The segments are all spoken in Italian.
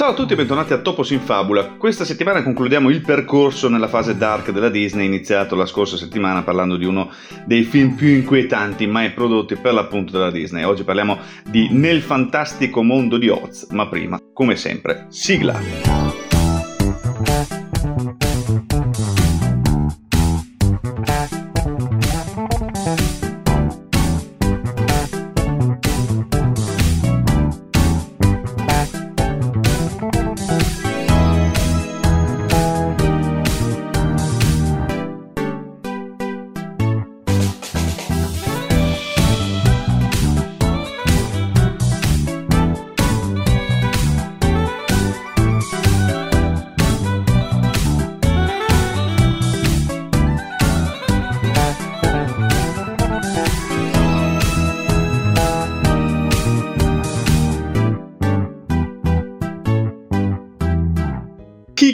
Ciao a tutti e bentornati a Topos in Fabula. Questa settimana concludiamo il percorso nella fase dark della Disney, iniziato la scorsa settimana parlando di uno dei film più inquietanti mai prodotti per l'appunto dalla Disney. Oggi parliamo di Nel fantastico mondo di Oz, ma prima, come sempre, sigla.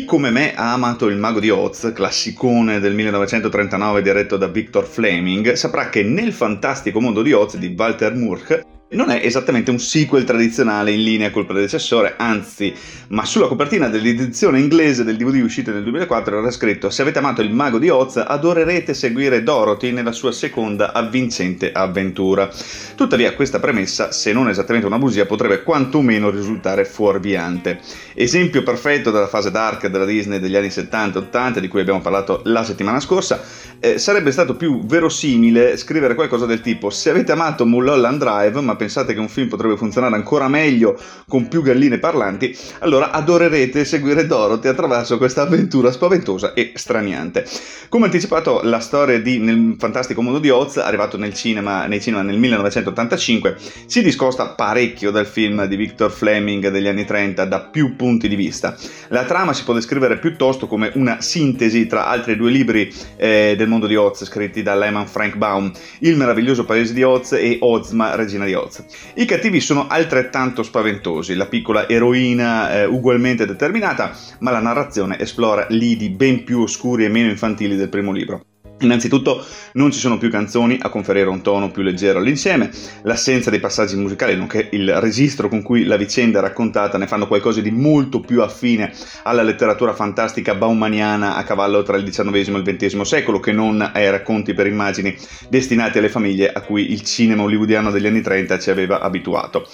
Come me ha amato Il Mago di Oz, classicone del 1939 diretto da Victor Fleming, saprà che nel fantastico mondo di Oz di Walter Murch non è esattamente un sequel tradizionale in linea col predecessore, anzi, ma sulla copertina dell'edizione inglese del DVD uscito nel 2004 era scritto Se avete amato il mago di Oz, adorerete seguire Dorothy nella sua seconda avvincente avventura. Tuttavia questa premessa, se non esattamente una bugia, potrebbe quantomeno risultare fuorviante. Esempio perfetto della fase dark della Disney degli anni 70-80 di cui abbiamo parlato la settimana scorsa, eh, sarebbe stato più verosimile scrivere qualcosa del tipo Se avete amato Mulholland Drive, ma pensate che un film potrebbe funzionare ancora meglio con più galline parlanti, allora adorerete seguire Dorothy attraverso questa avventura spaventosa e straniante. Come anticipato, la storia di Nel fantastico mondo di Oz, arrivato nel cinema, nei cinema nel 1985, si discosta parecchio dal film di Victor Fleming degli anni 30 da più punti di vista. La trama si può descrivere piuttosto come una sintesi tra altri due libri eh, del mondo di Oz scritti da Lehman Frank Baum, Il meraviglioso paese di Oz e Ozma, regina di Oz. Oz. I cattivi sono altrettanto spaventosi, la piccola eroina è ugualmente determinata, ma la narrazione esplora lidi ben più oscuri e meno infantili del primo libro. Innanzitutto non ci sono più canzoni a conferire un tono più leggero all'insieme, l'assenza dei passaggi musicali nonché il registro con cui la vicenda è raccontata ne fanno qualcosa di molto più affine alla letteratura fantastica baumaniana a cavallo tra il XIX e il XX secolo che non ai racconti per immagini destinati alle famiglie a cui il cinema hollywoodiano degli anni 30 ci aveva abituato.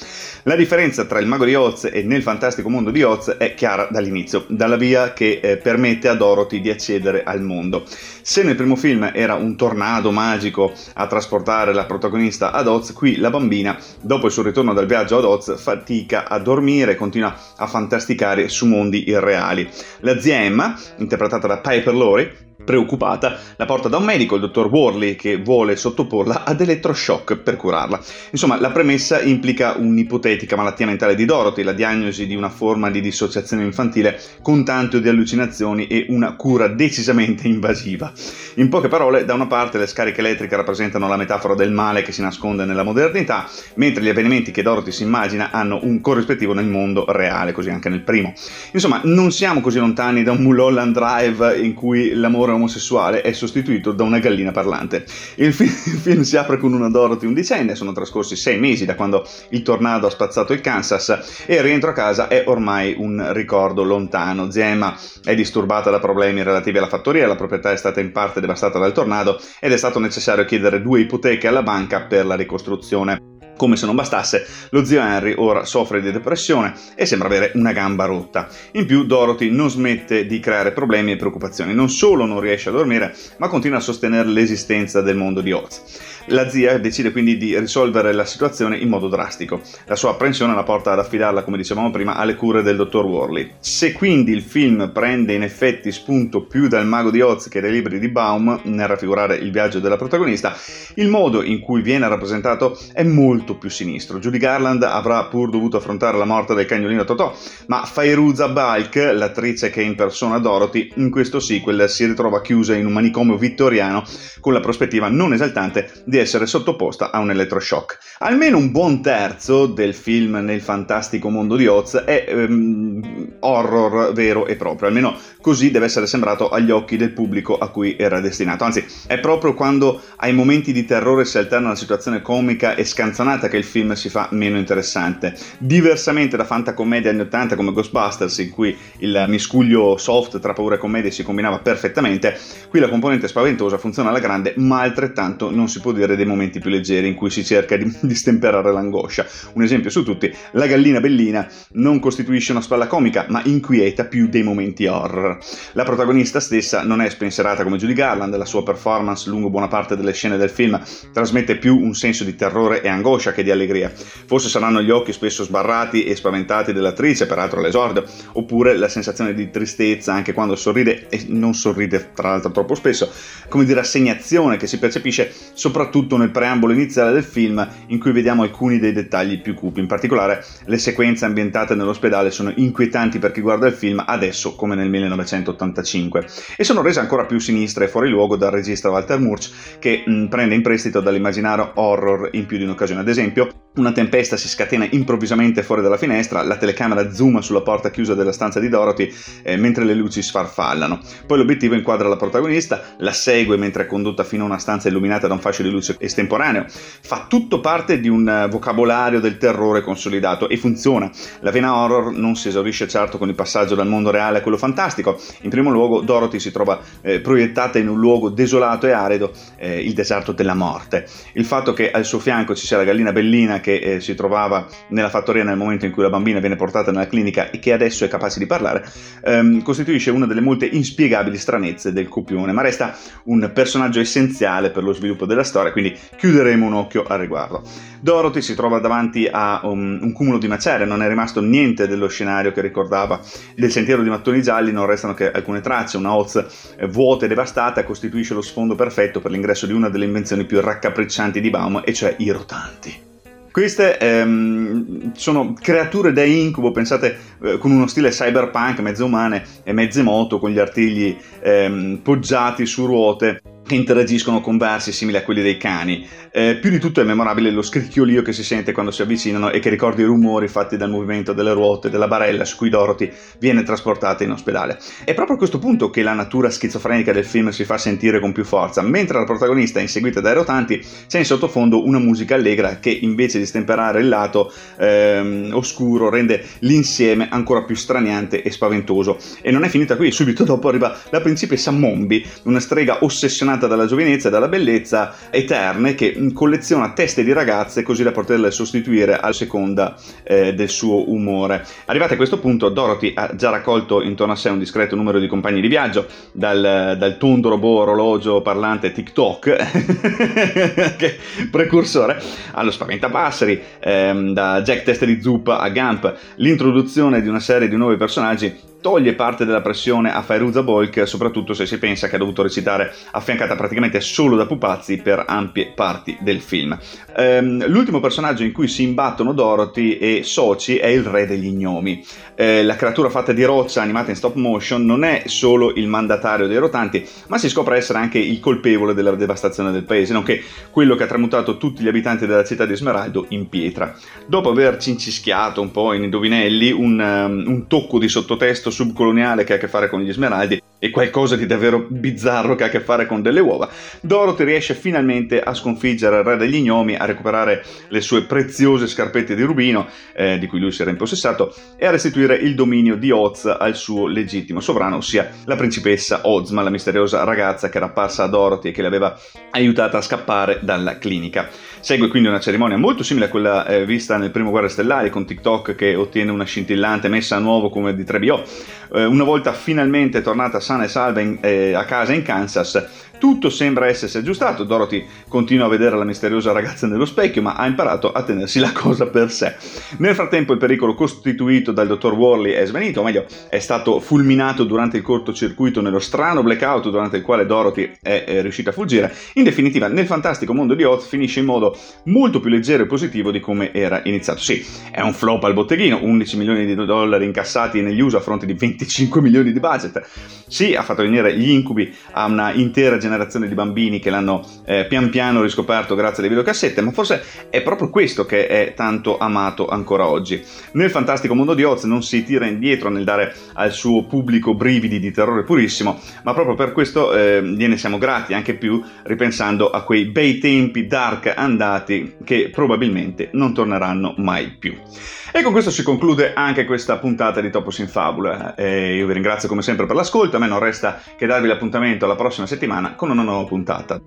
La differenza tra il mago di Oz e nel fantastico mondo di Oz è chiara dall'inizio, dalla via che eh, permette a Dorothy di accedere al mondo. Se nel primo film era un tornado magico a trasportare la protagonista ad Oz, qui la bambina, dopo il suo ritorno dal viaggio ad Oz, fatica a dormire e continua a fantasticare su mondi irreali. La zia Emma, interpretata da Piper Laurie, Preoccupata, la porta da un medico, il dottor Worley, che vuole sottoporla ad elettroshock per curarla. Insomma, la premessa implica un'ipotetica malattia mentale di Dorothy, la diagnosi di una forma di dissociazione infantile con tanto di allucinazioni e una cura decisamente invasiva. In poche parole, da una parte le scariche elettriche rappresentano la metafora del male che si nasconde nella modernità, mentre gli avvenimenti che Dorothy si immagina hanno un corrispettivo nel mondo reale, così anche nel primo. Insomma, non siamo così lontani da un Mulholland Drive in cui l'amore omosessuale è sostituito da una gallina parlante. Il film, il film si apre con una Dorothy undicenne, sono trascorsi sei mesi da quando il tornado ha spazzato il Kansas e il rientro a casa è ormai un ricordo lontano. Zema è disturbata da problemi relativi alla fattoria, la proprietà è stata in parte devastata dal tornado ed è stato necessario chiedere due ipoteche alla banca per la ricostruzione. Come se non bastasse, lo zio Henry ora soffre di depressione e sembra avere una gamba rotta. In più, Dorothy non smette di creare problemi e preoccupazioni. Non solo non riesce a dormire, ma continua a sostenere l'esistenza del mondo di Oz. La zia decide quindi di risolvere la situazione in modo drastico. La sua apprensione la porta ad affidarla, come dicevamo prima, alle cure del dottor Worley. Se quindi il film prende in effetti spunto più dal mago di Oz che dai libri di Baum nel raffigurare il viaggio della protagonista, il modo in cui viene rappresentato è molto più sinistro. Judy Garland avrà pur dovuto affrontare la morte del cagnolino Totò, ma Fairuza Balk, l'attrice che impersona Dorothy, in questo sequel si ritrova chiusa in un manicomio vittoriano con la prospettiva non esaltante di essere sottoposta a un elettroshock. Almeno un buon terzo del film nel fantastico mondo di Oz è um, horror vero e proprio, almeno così deve essere sembrato agli occhi del pubblico a cui era destinato. Anzi, è proprio quando ai momenti di terrore si alterna la situazione comica e scanzonata giornata che il film si fa meno interessante. Diversamente da fantacommedia anni 80 come Ghostbusters, in cui il miscuglio soft tra paura e commedia si combinava perfettamente, qui la componente spaventosa funziona alla grande, ma altrettanto non si può dire dei momenti più leggeri in cui si cerca di, di stemperare l'angoscia. Un esempio su tutti, la gallina bellina non costituisce una spalla comica, ma inquieta più dei momenti horror. La protagonista stessa non è spensierata come Judy Garland, la sua performance lungo buona parte delle scene del film trasmette più un senso di terrore e angoscia che di allegria. Forse saranno gli occhi spesso sbarrati e spaventati dell'attrice, peraltro all'esordio, oppure la sensazione di tristezza anche quando sorride e non sorride tra l'altro troppo spesso, come di rassegnazione che si percepisce soprattutto nel preambolo iniziale del film in cui vediamo alcuni dei dettagli più cupi. In particolare le sequenze ambientate nell'ospedale sono inquietanti per chi guarda il film adesso come nel 1985 e sono rese ancora più sinistre e fuori luogo dal regista Walter Murch che mh, prende in prestito dall'immaginario horror in più di un'occasione. Ad esempio, una tempesta si scatena improvvisamente fuori dalla finestra, la telecamera zooma sulla porta chiusa della stanza di Dorothy eh, mentre le luci sfarfallano. Poi l'obiettivo inquadra la protagonista, la segue mentre è condotta fino a una stanza illuminata da un fascio di luce estemporaneo. Fa tutto parte di un eh, vocabolario del terrore consolidato e funziona. La vena horror non si esaurisce certo con il passaggio dal mondo reale a quello fantastico. In primo luogo Dorothy si trova eh, proiettata in un luogo desolato e arido, eh, il deserto della morte. Il fatto che al suo fianco ci sia la gallina bellina che eh, si trovava nella fattoria nel momento in cui la bambina viene portata nella clinica e che adesso è capace di parlare, ehm, costituisce una delle molte inspiegabili stranezze del copione, ma resta un personaggio essenziale per lo sviluppo della storia, quindi chiuderemo un occhio al riguardo. Dorothy si trova davanti a un, un cumulo di macerie, non è rimasto niente dello scenario che ricordava del sentiero di mattoni gialli, non restano che alcune tracce, una Oz eh, vuota e devastata costituisce lo sfondo perfetto per l'ingresso di una delle invenzioni più raccapriccianti di Baum, e cioè i rotanti. Queste ehm, sono creature da incubo, pensate, eh, con uno stile cyberpunk, mezze umane e mezze moto, con gli artigli ehm, poggiati su ruote che interagiscono con versi simili a quelli dei cani. Eh, più di tutto è memorabile lo scricchiolio che si sente quando si avvicinano e che ricorda i rumori fatti dal movimento delle ruote della barella su cui Dorothy viene trasportata in ospedale. È proprio a questo punto che la natura schizofrenica del film si fa sentire con più forza, mentre la protagonista inseguita dai rotanti, c'è in sottofondo una musica allegra che invece di stemperare il lato ehm, oscuro rende l'insieme ancora più straniante e spaventoso. E non è finita qui, subito dopo arriva la principessa Mombi, una strega ossessionata affascinata dalla giovinezza e dalla bellezza eterne che colleziona teste di ragazze così da poterle sostituire a seconda eh, del suo umore. Arrivati a questo punto, Dorothy ha già raccolto intorno a sé un discreto numero di compagni di viaggio, dal, dal tondo robot orologio parlante TikTok, che precursore, allo spaventapasseri, ehm, da Jack Testa di Zuppa a Gump, l'introduzione di una serie di nuovi personaggi toglie parte della pressione a Fairuza Bolk, soprattutto se si pensa che ha dovuto recitare affiancata praticamente solo da pupazzi per ampie parti del film. Ehm, l'ultimo personaggio in cui si imbattono Dorothy e Soci è il re degli gnomi. Eh, la creatura fatta di roccia animata in stop motion non è solo il mandatario dei rotanti, ma si scopre essere anche il colpevole della devastazione del paese, nonché quello che ha tramutato tutti gli abitanti della città di Smeraldo in pietra. Dopo aver cincischiato un po' in indovinelli un, um, un tocco di sottotesto subcoloniale che ha a che fare con gli smeraldi e qualcosa di davvero bizzarro che ha a che fare con delle uova, Dorothy riesce finalmente a sconfiggere il re degli gnomi, a recuperare le sue preziose scarpette di rubino, eh, di cui lui si era impossessato, e a restituire il dominio di Oz al suo legittimo sovrano, ossia la principessa Ozma, la misteriosa ragazza che era apparsa a Dorothy e che l'aveva aiutata a scappare dalla clinica. Segue quindi una cerimonia molto simile a quella eh, vista nel primo Guerre Stellari, con TikTok che ottiene una scintillante messa a nuovo come di Trebiot. Eh, una volta finalmente tornata sana e salva in, eh, a casa in Kansas, tutto sembra essersi aggiustato, Dorothy continua a vedere la misteriosa ragazza nello specchio, ma ha imparato a tenersi la cosa per sé. Nel frattempo il pericolo costituito dal dottor Worley è svanito, o meglio, è stato fulminato durante il cortocircuito nello strano blackout durante il quale Dorothy è, è riuscita a fuggire. In definitiva, nel fantastico mondo di Oz finisce in modo molto più leggero e positivo di come era iniziato. Sì, è un flop al botteghino, 11 milioni di dollari incassati negli USA a fronte di 25 milioni di budget. Sì, ha fatto venire gli incubi a una intera generazione generazione di bambini che l'hanno eh, pian piano riscoperto grazie alle videocassette, ma forse è proprio questo che è tanto amato ancora oggi. Nel fantastico mondo di Oz non si tira indietro nel dare al suo pubblico brividi di terrore purissimo, ma proprio per questo eh, gliene siamo grati anche più ripensando a quei bei tempi dark andati che probabilmente non torneranno mai più. E con questo si conclude anche questa puntata di Topos in Fabula. E io vi ringrazio come sempre per l'ascolto, a me non resta che darvi l'appuntamento alla prossima settimana con una nuova puntata.